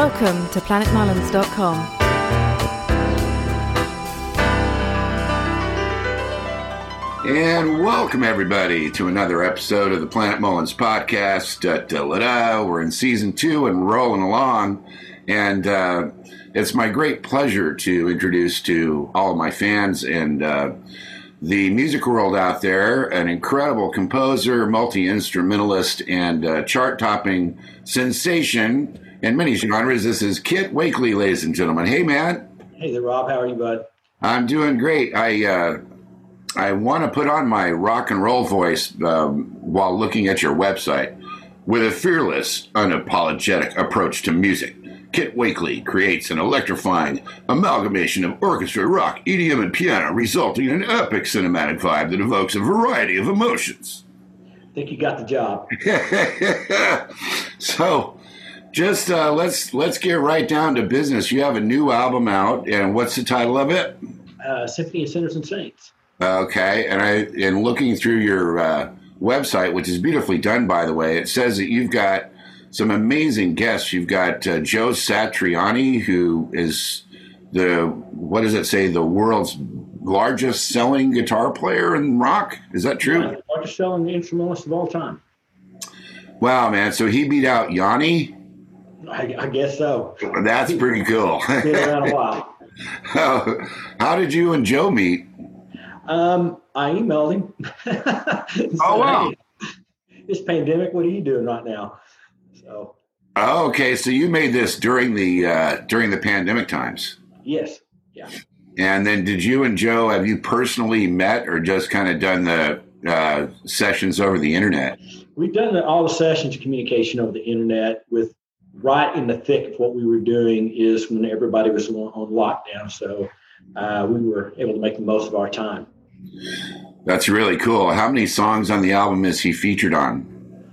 Welcome to planetmullins.com. And welcome everybody to another episode of the Planet Mullins podcast. Da, da, da, We're in season two and rolling along, and uh, it's my great pleasure to introduce to all of my fans and uh, the music world out there an incredible composer, multi instrumentalist, and uh, chart-topping sensation in many genres. This is Kit Wakely, ladies and gentlemen. Hey, man. Hey there, Rob. How are you, bud? I'm doing great. I uh, I want to put on my rock and roll voice um, while looking at your website. With a fearless, unapologetic approach to music, Kit Wakely creates an electrifying amalgamation of orchestra, rock, EDM, and piano, resulting in an epic cinematic vibe that evokes a variety of emotions. I think you got the job. so, just uh, let's let's get right down to business. You have a new album out, and what's the title of it? Uh, Symphony of Sinners and Saints. Okay, and I in looking through your uh, website, which is beautifully done, by the way, it says that you've got some amazing guests. You've got uh, Joe Satriani, who is the what does it say? The world's largest selling guitar player in rock. Is that true? Yeah, largest selling instrumentalist of all time. Wow, man! So he beat out Yanni. I, I guess so. That's pretty cool. Been around a while. how, how did you and Joe meet? Um, I emailed him. so, oh wow! Hey, this pandemic, what are you doing right now? So. Oh, okay, so you made this during the uh, during the pandemic times. Yes. Yeah. And then, did you and Joe have you personally met, or just kind of done the uh, sessions over the internet? We've done the, all the sessions of communication over the internet. With right in the thick of what we were doing is when everybody was on, on lockdown, so uh, we were able to make the most of our time. That's really cool. How many songs on the album is he featured on?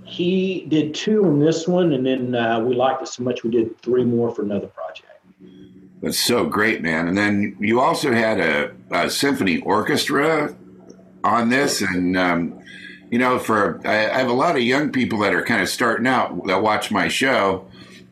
He did two on this one, and then uh, we liked it so much we did three more for another project. That's so great, man. And then you also had a, a symphony orchestra on this, and um, you know, for I, I have a lot of young people that are kind of starting out that watch my show,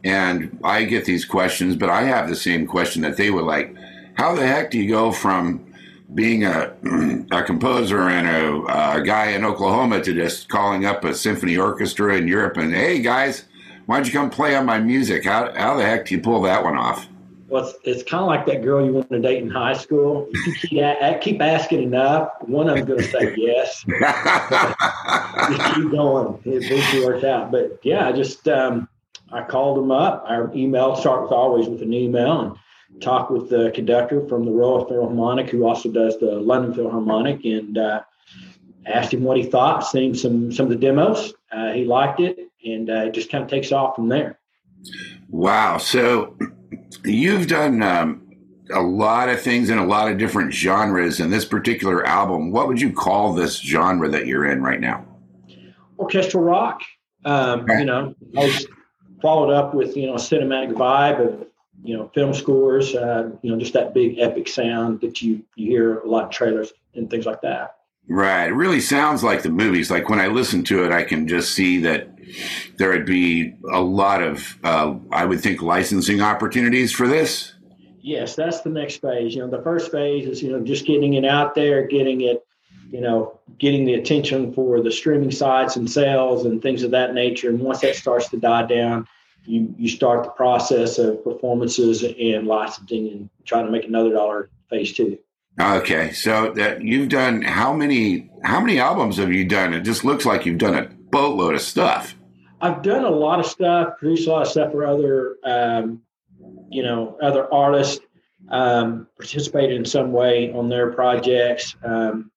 and I get these questions, but I have the same question that they were like. How the heck do you go from being a, a composer and a, a, guy in Oklahoma to just calling up a symphony orchestra in Europe and hey guys, why don't you come play on my music? How how the heck do you pull that one off? Well, it's, it's kind of like that girl you want to date in high school. If you keep, keep asking enough, one of them's going to say yes. just keep going. It eventually works out. But yeah, I just um, I called them up. Our email starts always with an email and talk with the conductor from the Royal Philharmonic, who also does the London Philharmonic, and uh, asked him what he thought. Sent him some some of the demos. Uh, he liked it, and uh, it just kind of takes off from there. Wow! So you've done um, a lot of things in a lot of different genres. In this particular album, what would you call this genre that you're in right now? Orchestral rock. Um, You know, I was followed up with you know a cinematic vibe of you know, film scores, uh, you know, just that big epic sound that you you hear a lot of trailers and things like that. Right. It really sounds like the movies. Like when I listen to it, I can just see that there would be a lot of, uh, I would think, licensing opportunities for this. Yes, that's the next phase. You know, the first phase is, you know, just getting it out there, getting it, you know, getting the attention for the streaming sites and sales and things of that nature. And once that starts to die down, you you start the process of performances and licensing and trying to make another dollar phase two. Okay, so that you've done how many how many albums have you done? It just looks like you've done a boatload of stuff. I've done a lot of stuff, produced a lot of stuff for other um, you know other artists, um, participated in some way on their projects. Um,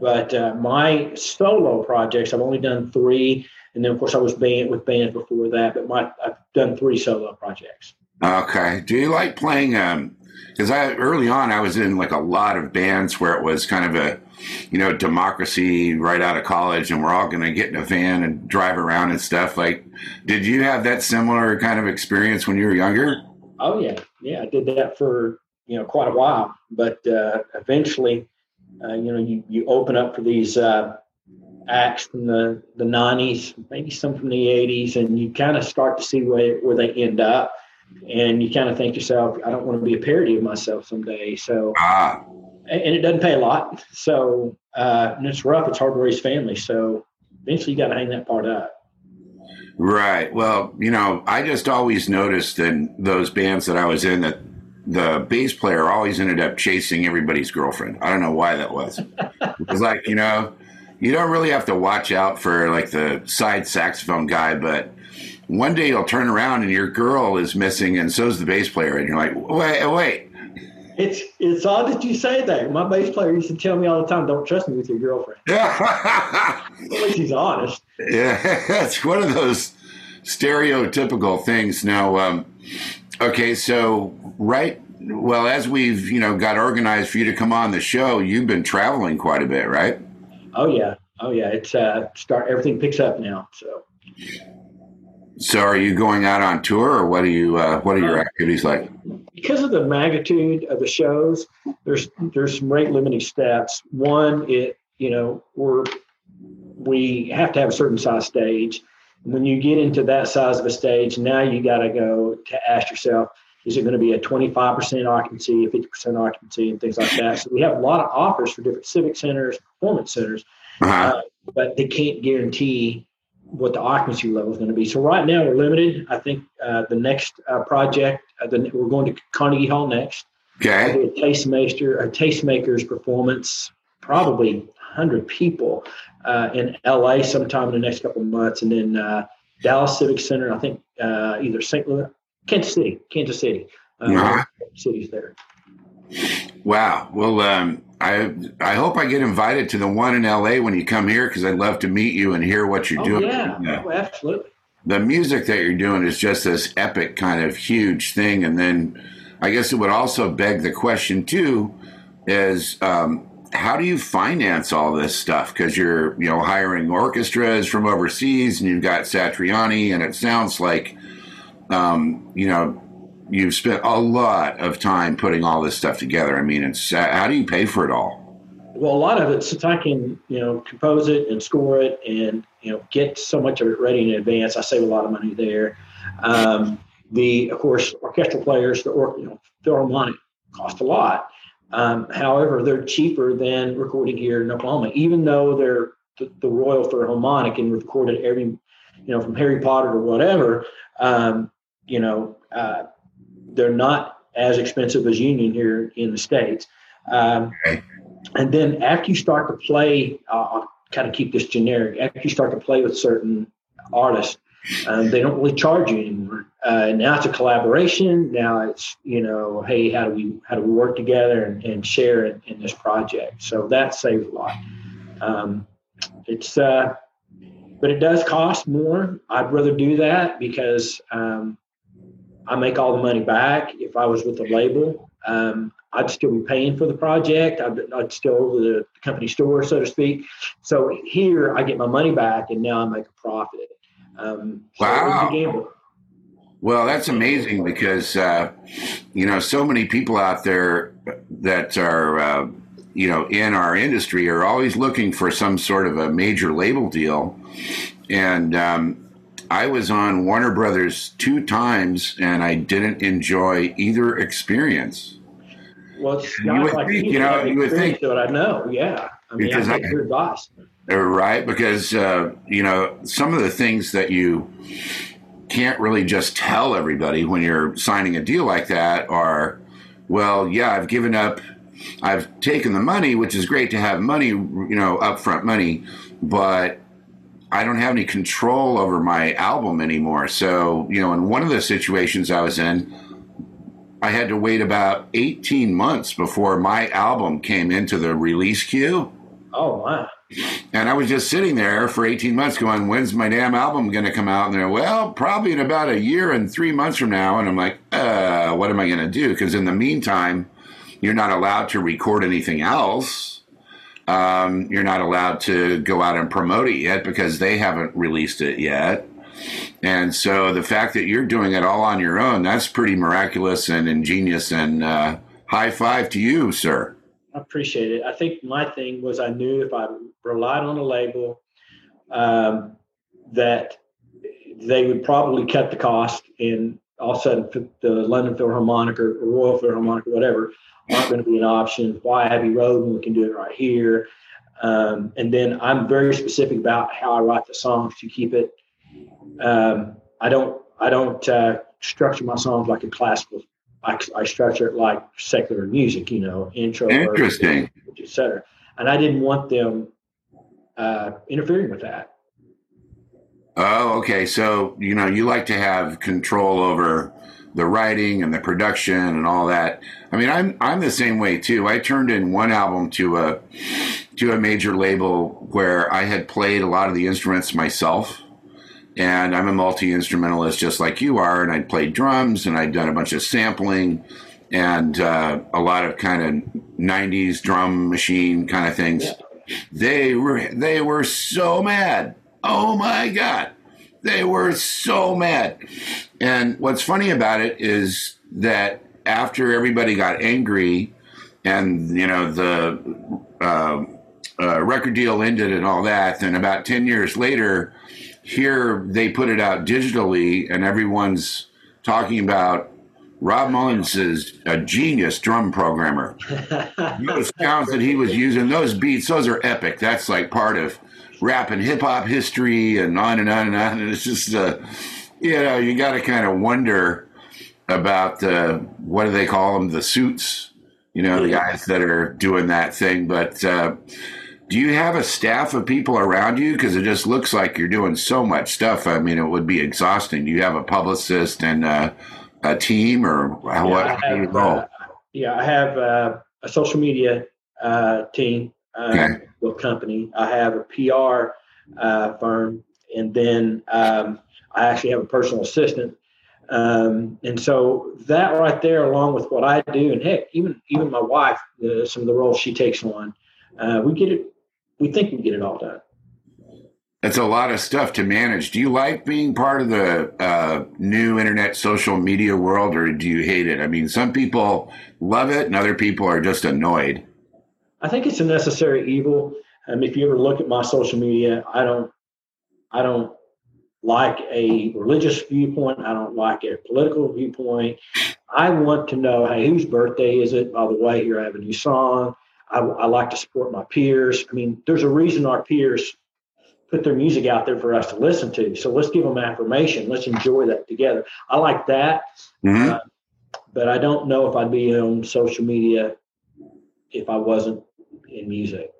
but uh, my solo projects, I've only done three and then of course I was band with bands before that. But my I've done three solo projects. Okay. Do you like playing? Um, because I early on I was in like a lot of bands where it was kind of a, you know, democracy right out of college, and we're all going to get in a van and drive around and stuff. Like, did you have that similar kind of experience when you were younger? Oh yeah, yeah. I did that for you know quite a while, but uh, eventually, uh, you know, you you open up for these. Uh, acts from the, the 90s, maybe some from the 80s, and you kind of start to see where, where they end up. and you kind of think to yourself, I don't want to be a parody of myself someday. So, Ah, and and it doesn't pay a lot. So, uh, and it's rough. It's hard to raise family. So, eventually, you got to hang that part up. right. Well, you know, I just always noticed in those bands that I was in that the bass player always ended up chasing everybody's girlfriend. I don't know why that was. it was like, you know, you don't really have to watch out for like the side saxophone guy, but one day you'll turn around and your girl is missing and so's the bass player. And you're like, wait, wait. It's it's odd that you say that. My bass player used to tell me all the time, "Don't trust me with your girlfriend." yeah, At least he's honest. Yeah, it's one of those stereotypical things. Now, um, okay, so right, well, as we've you know got organized for you to come on the show, you've been traveling quite a bit, right? Oh yeah, oh yeah. It's uh, start everything picks up now. So So, are you going out on tour, or what are you? Uh, what are your activities like? because of the magnitude of the shows, there's there's some rate limiting steps. One, it you know we're we have to have a certain size stage. When you get into that size of a stage, now you got to go to ask yourself, is it going to be a 25% occupancy, a 50% occupancy, and things like that. So we have a lot of offers for different civic centers, performance centers, Uh-huh. uh, but they can't guarantee what the occupancy level is going to be. So right now we're limited. I think uh, the next uh, project, uh, the, we're going to Carnegie Hall next. Okay. A tastemaker, a tastemakers performance, probably 100 people uh, in LA sometime in the next couple of months, and then uh, Dallas Civic Center. I think uh, either St. Louis, Kansas City, Kansas City, uh, Uh-huh. cities there. Wow. Well, um, I I hope I get invited to the one in LA when you come here because I'd love to meet you and hear what you're Oh doing. yeah, oh, absolutely. the music that you're doing is just this epic kind of huge thing and then i guess it would also beg the question too is um, how do you finance all this stuff because you're you know hiring orchestras from overseas and you've got satriani and it sounds like um, you know you've spent a lot of time putting all this stuff together i mean it's how do you pay for it all Well, a lot of it, since I can, you know, compose it and score it and, you know, get so much of it ready in advance, I save a lot of money there. Um, the, of course, orchestral players, the or, you know, philharmonic cost a lot. Um, however, they're cheaper than recording here in Oklahoma, even though they're the, the Royal Philharmonic and recorded every, you know, from Harry Potter or whatever. Um, you know, uh, they're not as expensive as Union here in the states. Um, and then after you start to play, uh, I'll kind of keep this generic. After you start to play with certain artists, um, they don't really charge you anymore. Uh, now it's a collaboration. Now it's you know, hey, how do we how do we work together and, and share in, in this project? So that saves a lot. Um, it's uh, but it does cost more. I'd rather do that because um, I make all the money back. If I was with a label, um, I'd still be paying for the project. I'd, I'd still over the company store, so to speak. So here, I get my money back, and now I make a profit. Um, so it was a Wow. gamble. Well, that's amazing because uh, you know so many people out there that are uh, you know in our industry are always looking for some sort of a major label deal, and um, I was on Warner Brothers two times, and I didn't enjoy either experience. Well, it's You would like think, you know, you would think- that I know. Yeah, I mean, Because I take your advice. Uh, right? Because uh, you know some of the things that you can't really just tell everybody when you're signing a deal like that are, well, yeah, I've given up, I've taken the money, which is great to have money, you know, upfront money, but I don't have any control over my album anymore. So you know, in one of the situations I was in. I had to wait about 18 months before my album came into the release queue. Oh wow. And I was just sitting there for 18 months going, when's my damn album going to come out? And they're, well, probably in about a year and three months from now. And I'm like, uh, what am I going to do? Because in the meantime, you're not allowed to record anything else. Um, you're not allowed to go out and promote it yet because they haven't released it yet. And so the fact that you're doing it all on your own, that's pretty miraculous and ingenious. And uh, high five to you, sir. I appreciate it. I think my thing was I knew if I relied on a label, um, that they would probably cut the cost, and all of a sudden the London Philharmonic or Royal Philharmonic or whatever aren't going to be an option. Why Abbey Road when we can do it right here? Um, and then I'm very specific about how I write the songs to keep it. Um, I don't I don't uh, structure my songs like a classical. I, I, structure it like secular music, you know, intro, interesting, etc. And I didn't want them uh, interfering with that. Oh, okay. So you know, you like to have control over the writing and the production and all that. I mean, I'm I'm the same way too. I turned in one album to a to a major label where I had played a lot of the instruments myself. And I'm a multi instrumentalist just like you are. And I'd played drums and I'd done a bunch of sampling and uh, a lot of kind of 90s drum machine kind of things. They were they were so mad. Oh my god. They were so mad. And what's funny about it is that after everybody got angry and you know the uh, uh, record deal ended and all that, then about 10 years later, here they put it out digitally and everyone's talking about Rob Mullins is a genius drum programmer. those sounds that he was using, those beats, those are epic. That's like part of rap and hip hop history and on and on and on. And it's just, uh, you know, you got to kind of wonder about uh, what do they call them? The suits, you know, the guys that are doing that thing. But uh, do you have a staff of people around you? Because it just looks like you're doing so much stuff. I mean, it would be exhausting. Do you have a publicist and uh, a team, or yeah, what? I have, uh, yeah, I have uh, a social media uh, team, um, okay. company. I have a PR uh, firm, and then um, I actually have a personal assistant. Um, and so that right there, along with what I do, and heck, even even my wife, some of the roles she takes on, uh, we get it we think we get it all done. That's a lot of stuff to manage. Do you like being part of the uh, new internet social media world, or do you hate it? I mean, some people love it, and other people are just annoyed. I think it's a necessary evil. Um, if you ever look at my social media, I don't, I don't like a religious viewpoint. I don't like a political viewpoint. I want to know, hey, whose birthday is it? By the way, here I have a new song. I, I like to support my peers. I mean, there's a reason our peers put their music out there for us to listen to. So let's give them affirmation. Let's enjoy that together. I like that. Mm-hmm. Uh, but I don't know if I'd be on social media if I wasn't in music.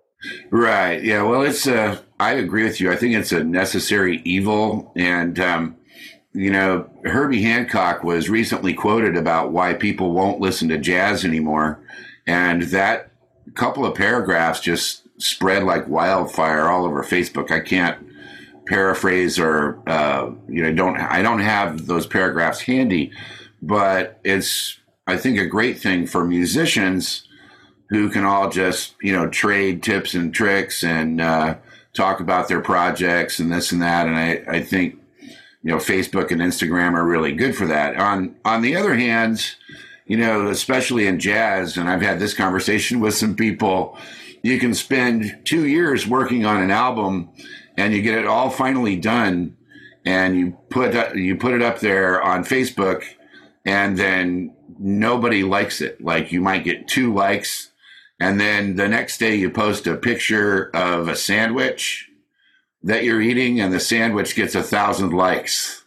Right. Yeah. Well, it's uh I agree with you. I think it's a necessary evil. And um, you know, Herbie Hancock was recently quoted about why people won't listen to jazz anymore. And that couple of paragraphs just spread like wildfire all over Facebook. I can't paraphrase or uh, you know don't I don't have those paragraphs handy, but it's I think a great thing for musicians who can all just you know trade tips and tricks and uh, talk about their projects and this and that. And I, I think you know Facebook and Instagram are really good for that. On on the other hand you know, especially in jazz, and I've had this conversation with some people, you can spend two years working on an album and you get it all finally done and you put you put it up there on Facebook and then nobody likes it. Like you might get two likes and then the next day you post a picture of a sandwich that you're eating and the sandwich gets a thousand likes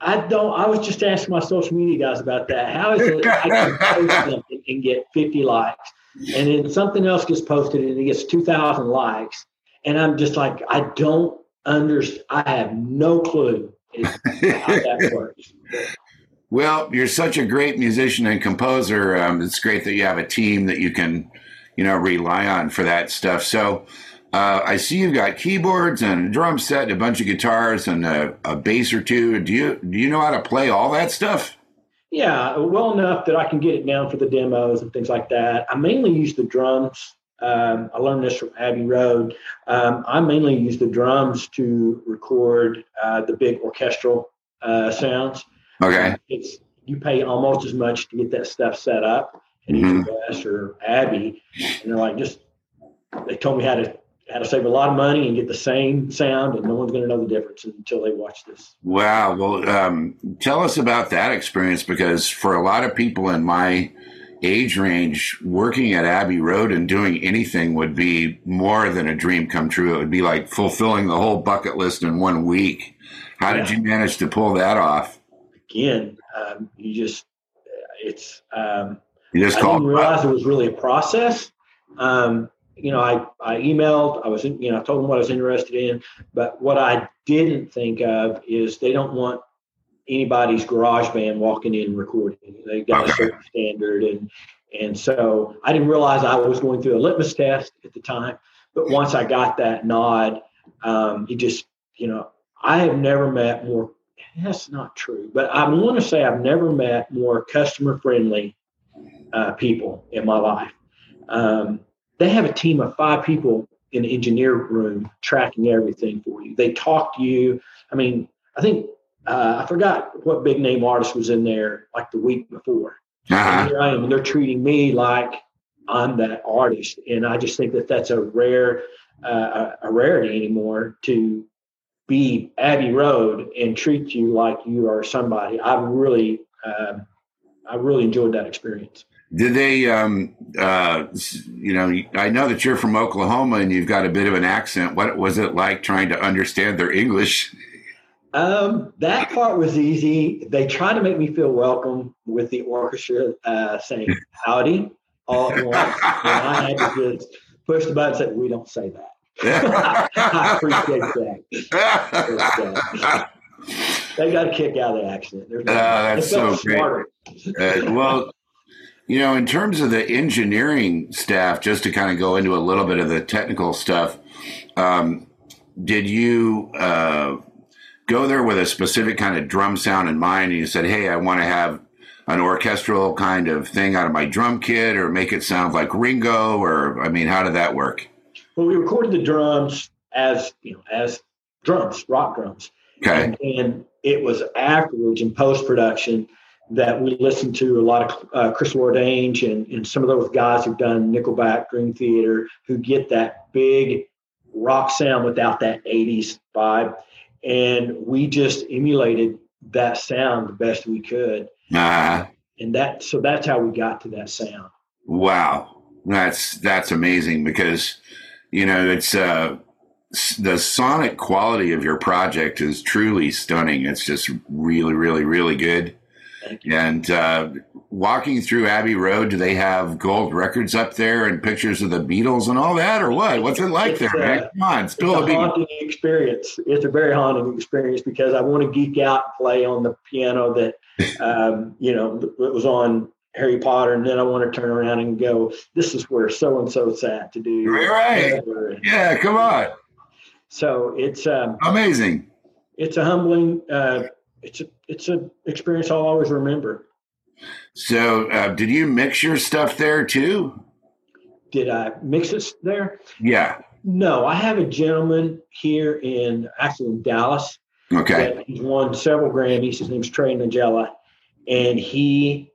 I don't. I was just asking my social media guys about that. How is it I can post something and get 50 likes, and then something else gets posted and it gets 2,000 likes, and I'm just like, I don't understand. I have no clue how that works. Well, you're such a great musician and composer. Um, it's great that you have a team that you can, you know, rely on for that stuff. So uh, I see you've got keyboards and a drum set, and a bunch of guitars, and a, a, bass or two. Do you do you know how to play all that stuff? Yeah, well enough that I can get it down for the demos and things like that. I mainly use the drums. Um, I learned this from Abbey Road. Um, I mainly use the drums to record uh, the big orchestral uh, sounds. Okay, it's you pay almost as much to get that stuff set up at mm-hmm. West or Abbey, and they're like just they told me how to had to save a lot of money and get the same sound, and no one's going to know the difference until they watch this. Wow. Well, um, tell us about that experience because for a lot of people in my age range, working at Abbey Road and doing anything would be more than a dream come true. It would be like fulfilling the whole bucket list in one week. How did you manage to pull that off? Again, um, you just, it's, um, you just I didn't realize it was really a process. Um, you know, I, I emailed, I was, in, you know, I told them what I was interested in, but what I didn't think of is they don't want anybody's garage band walking in and recording. They got a certain standard. And, and so I didn't realize I was going through a litmus test at the time. But once I got that nod, um, it just, you know, I have never met more, that's not true, but I want to say I've never met more customer friendly uh, people in my life. Um, they have a team of five people in the engineer room tracking everything for you. They talk to you. I mean, I think uh, I forgot what big name artist was in there like the week before. Uh-huh. here I am, and they're treating me like I'm that artist, and I just think that that's a rare, uh, a rarity anymore to be Abbey Road and treat you like you are somebody. I really, um, I really enjoyed that experience. Did they, um, uh, you know, I know that you're from Oklahoma and you've got a bit of an accent. What was it like trying to understand their English? Um, that part was easy. They tried to make me feel welcome with the orchestra uh, saying howdy all at once. and I had to just push the button and say, We don't say that. I appreciate that. they got a kick out of the accent. uh, that's so great. Uh, well, you know, in terms of the engineering staff, just to kind of go into a little bit of the technical stuff, um, did you uh, go there with a specific kind of drum sound in mind and you said, hey, I want to have an orchestral kind of thing out of my drum kit or make it sound like Ringo or I mean, how did that work? Well, we recorded the drums as you know as drums, rock drums. Okay. And, and it was afterwards in post production that we listened to a lot of uh, Chris Lord-Alge and, and some of those guys who've done Nickelback, Dream Theater, who get that big rock sound without that 80s vibe and we just emulated that sound the best we could. Uh, and that so that's how we got to that sound. Wow, that's that's amazing because you know it's uh, the sonic quality of your project is truly stunning. It's just really, really, really good. And uh, walking through Abbey Road, do they have gold records up there and pictures of the Beatles and all that, or what? What's it like it's, there, man? Uh, Come on, spill it's a haunting experience. It's a very haunting experience because I want to geek out and play on the piano that um, you know it was on Harry Potter, and then I want to turn around and go, "This is where so and so sat to do." Right, right. Yeah, come on. So it's um, amazing. It's a humbling. Uh, it's a it's an experience I'll always remember. So, uh, did you mix your stuff there too? Did I mix it there? Yeah. No, I have a gentleman here in actually in Dallas. Okay. He's won several Grammys. His name's Trey Nagella, and he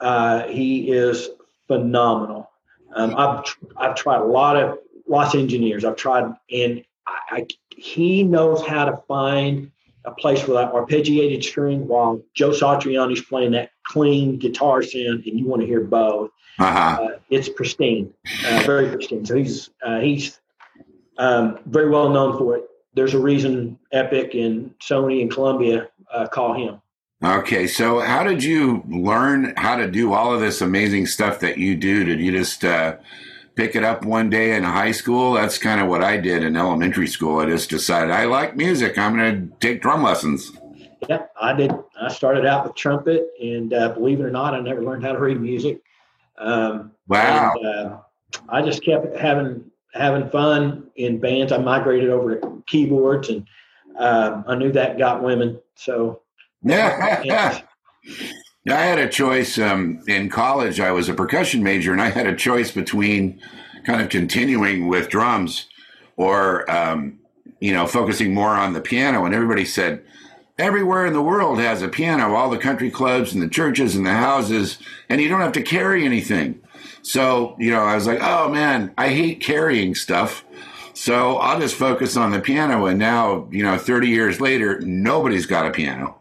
uh, he is phenomenal. Um, I've I've tried a lot of lots of engineers. I've tried, and I, I, he knows how to find a place with that arpeggiated string while Joe Satriani's playing that clean guitar sound, and you want to hear both. Uh-huh. Uh, it's pristine, uh, very pristine. So he's uh, he's um, very well known for it. There's a reason Epic and Sony and Columbia uh, call him. Okay, so how did you learn how to do all of this amazing stuff that you do? Did you just uh, pick it up one day in high school. That's kind of what I did in elementary school. I just decided I like music. I'm going to take drum lessons. Yeah, I did. I started out with trumpet, and uh, believe it or not, I never learned how to read music. Um, wow. And, uh, I just kept having having fun in bands. I migrated over to keyboards, and um, I knew that got women. So yeah. I had a choice um, in college. I was a percussion major, and I had a choice between kind of continuing with drums or, um, you know, focusing more on the piano. And everybody said, everywhere in the world has a piano, all the country clubs and the churches and the houses, and you don't have to carry anything. So, you know, I was like, oh man, I hate carrying stuff. So I'll just focus on the piano. And now, you know, 30 years later, nobody's got a piano.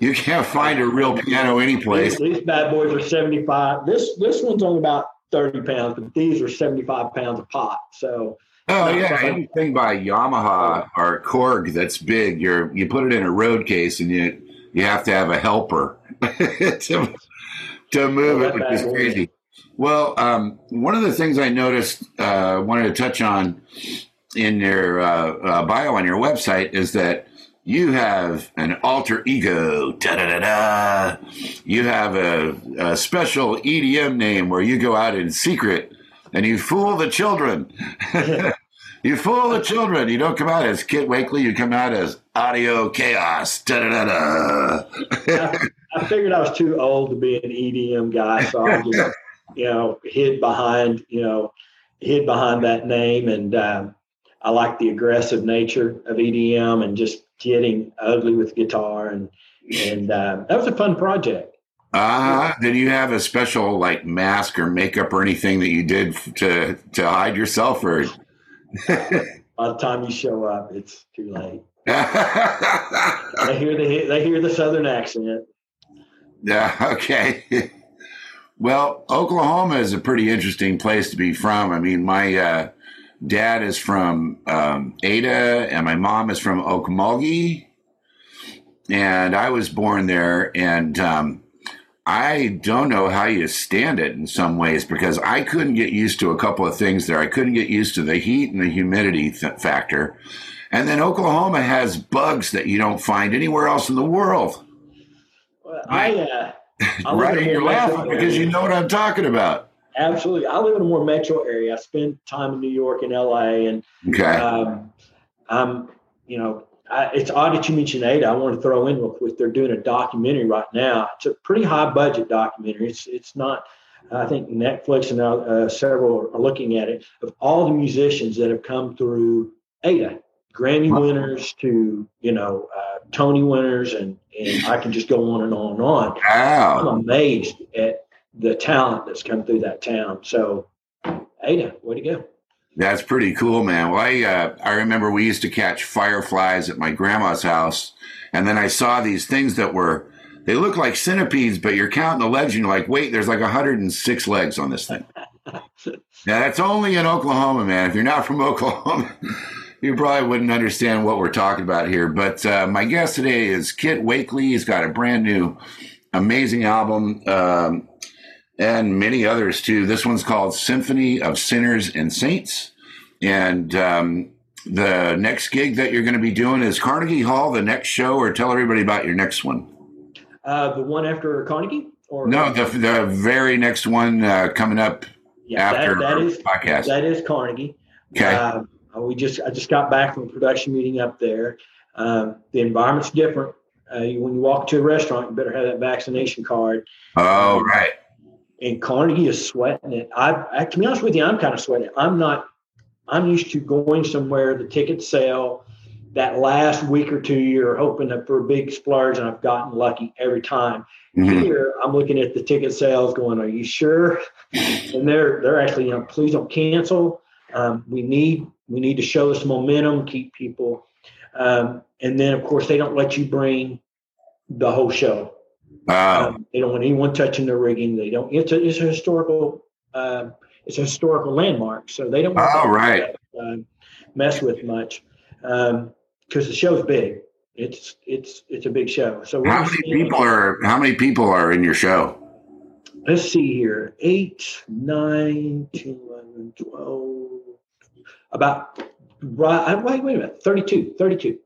You can't find a real piano anyplace. These, these bad boys are 75. This this one's only about 30 pounds, but these are 75 pounds a pot. So Oh yeah, anything by Yamaha or Korg that's big, you're you put it in a road case and you you have to have a helper to, to move it, which is crazy. Well, um, one of the things I noticed, uh, wanted to touch on in your uh, uh, bio on your website is that you have an alter ego. Da da da da. You have a, a special EDM name where you go out in secret and you fool the children. you fool the children. You don't come out as Kit Wakely. You come out as Audio Chaos. Da da da da. I, figured I was too old to be an EDM guy, so I just, you know, hid behind, you know, hid behind that name, and um, I like the aggressive nature of EDM and just getting ugly with guitar, and and um, that was a fun project. Uh, did you have a special like mask or makeup or anything that you did to to hide yourself, or by the time you show up, it's too late. they hear the they hear the southern accent. Yeah. Okay. well, Oklahoma is a pretty interesting place to be from. I mean, my uh, dad is from um, Ada, and my mom is from Okmulgee, and I was born there, and um, I don't know how you stand it in some ways because I couldn't get used to a couple of things there. I couldn't get used to the heat and the humidity th- factor. And then Oklahoma has bugs that you don't find anywhere else in the world. Well, I, uh, right, you're laughing because you know what I'm talking about. Absolutely. I live in a more metro area. I spend time in New York and LA, and okay. um, I'm, you know, I, it's odd that you mentioned Ada. I want to throw in real quick. They're doing a documentary right now. It's a pretty high budget documentary. It's it's not. I think Netflix and uh, several are looking at it of all the musicians that have come through Ada, Grammy winners to you know uh, Tony winners, and and I can just go on and on and on. Wow. I'm amazed at the talent that's come through that town. So, Ada, way to go. That's pretty cool, man. Well, I uh, I remember we used to catch fireflies at my grandma's house, and then I saw these things that were they look like centipedes, but you're counting the legs, and you're like, wait, there's like 106 legs on this thing. yeah, that's only in Oklahoma, man. If you're not from Oklahoma, you probably wouldn't understand what we're talking about here. But uh, my guest today is Kit Wakely. He's got a brand new, amazing album. Um, and many others too. This one's called Symphony of Sinners and Saints. And um, the next gig that you're going to be doing is Carnegie Hall, the next show, or tell everybody about your next one. Uh, the one after Carnegie? Or no, the, the very next one uh, coming up yeah, after that, that is, podcast. That is Carnegie. Okay. Uh, we just I just got back from a production meeting up there. Um, the environment's different. Uh, when you walk to a restaurant, you better have that vaccination card. Oh, right and Carnegie is sweating it. I, I, to be honest with you, I'm kind of sweating it. I'm not. I'm used to going somewhere, the tickets sell. That last week or two, you're hoping for a big splurge, and I've gotten lucky every time. Mm-hmm. Here, I'm looking at the ticket sales, going, "Are you sure?" and they're they're actually, you know, please don't cancel. Um, we need we need to show this momentum, keep people, um, and then of course they don't let you bring the whole show. Wow. Um, they don't want anyone touching the rigging. They don't. It's a it's a historical uh, it's a historical landmark, so they don't. Want oh, right. uh, mess with much because um, the show's big. It's it's it's a big show. So how many people are how many people are in your show? Let's see here: eight, nine, 10, 11, 12, about right. Wait, wait a minute. 32, 32.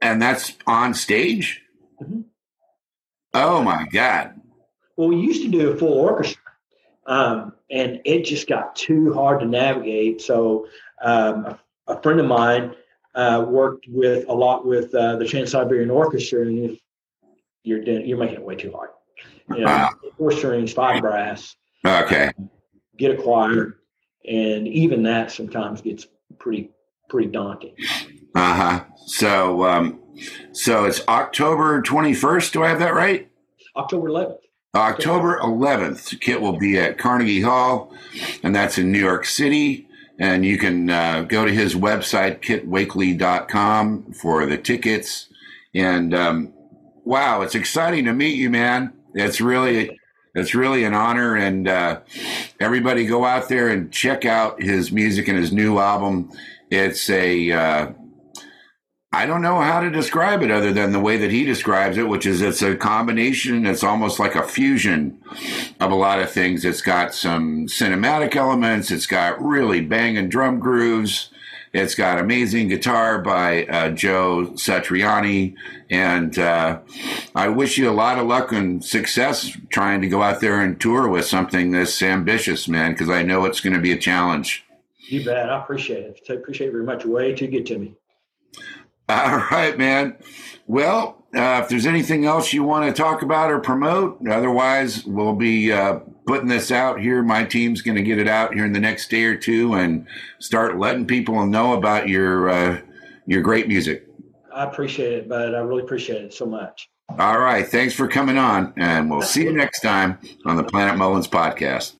And that's on stage. Mm-hmm. Oh my God. Well, we used to do a full orchestra, um, and it just got too hard to navigate. So um, a, a, friend of mine uh, worked with a lot with uh, the Trans Siberian Orchestra, and if you're doing, you're making it way too hard. You know, wow. four strings, five brass. Okay. Um, get a choir, and even that sometimes gets pretty pretty daunting. Uh huh. So um, so it's October 21st. Do I have that right? October 11th. October 11th, Kit will be at Carnegie Hall, and that's in New York City. and you can uh, go to his website, kitwakely.com, for the tickets. And um, wow, it's exciting to meet you, man. It's really. It's really an honor, and uh, everybody go out there and check out his music and his new album. It's a uh, I don't know how to describe it other than the way that he describes it, which is it's a combination. It's almost like a fusion of a lot of things. It's got some cinematic elements. It's got really banging drum grooves. It's got amazing guitar by uh, Joe Satriani. And uh, I wish you a lot of luck and success trying to go out there and tour with something this ambitious, man, because I know it's going to be a challenge. You bet. I appreciate it. I appreciate it very much. Way too good to me. All right, man. Well, uh, if there's anything else you want to talk about or promote, otherwise, we'll be uh, putting this out here. My team's going to get it out here in the next day or two and start letting people know about your uh, your great music. I appreciate it, bud. I really appreciate it so much. All right. Thanks for coming on, and we'll see you next time on the Planet Mullins podcast.